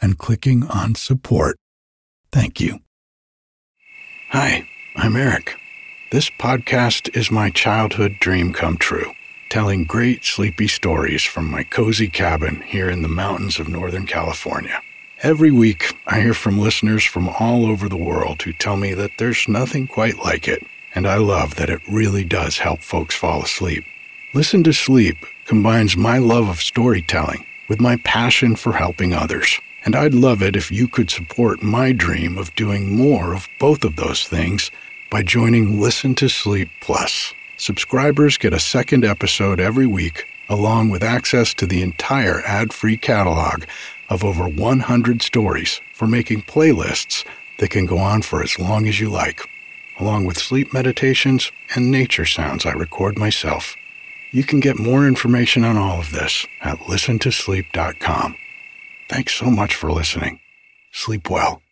and clicking on support. Thank you. Hi, I'm Eric. This podcast is my childhood dream come true, telling great sleepy stories from my cozy cabin here in the mountains of Northern California. Every week, I hear from listeners from all over the world who tell me that there's nothing quite like it, and I love that it really does help folks fall asleep. Listen to Sleep combines my love of storytelling with my passion for helping others. And I'd love it if you could support my dream of doing more of both of those things by joining Listen to Sleep Plus. Subscribers get a second episode every week, along with access to the entire ad free catalog of over 100 stories for making playlists that can go on for as long as you like, along with sleep meditations and nature sounds I record myself. You can get more information on all of this at listentosleep.com. Thanks so much for listening. Sleep well.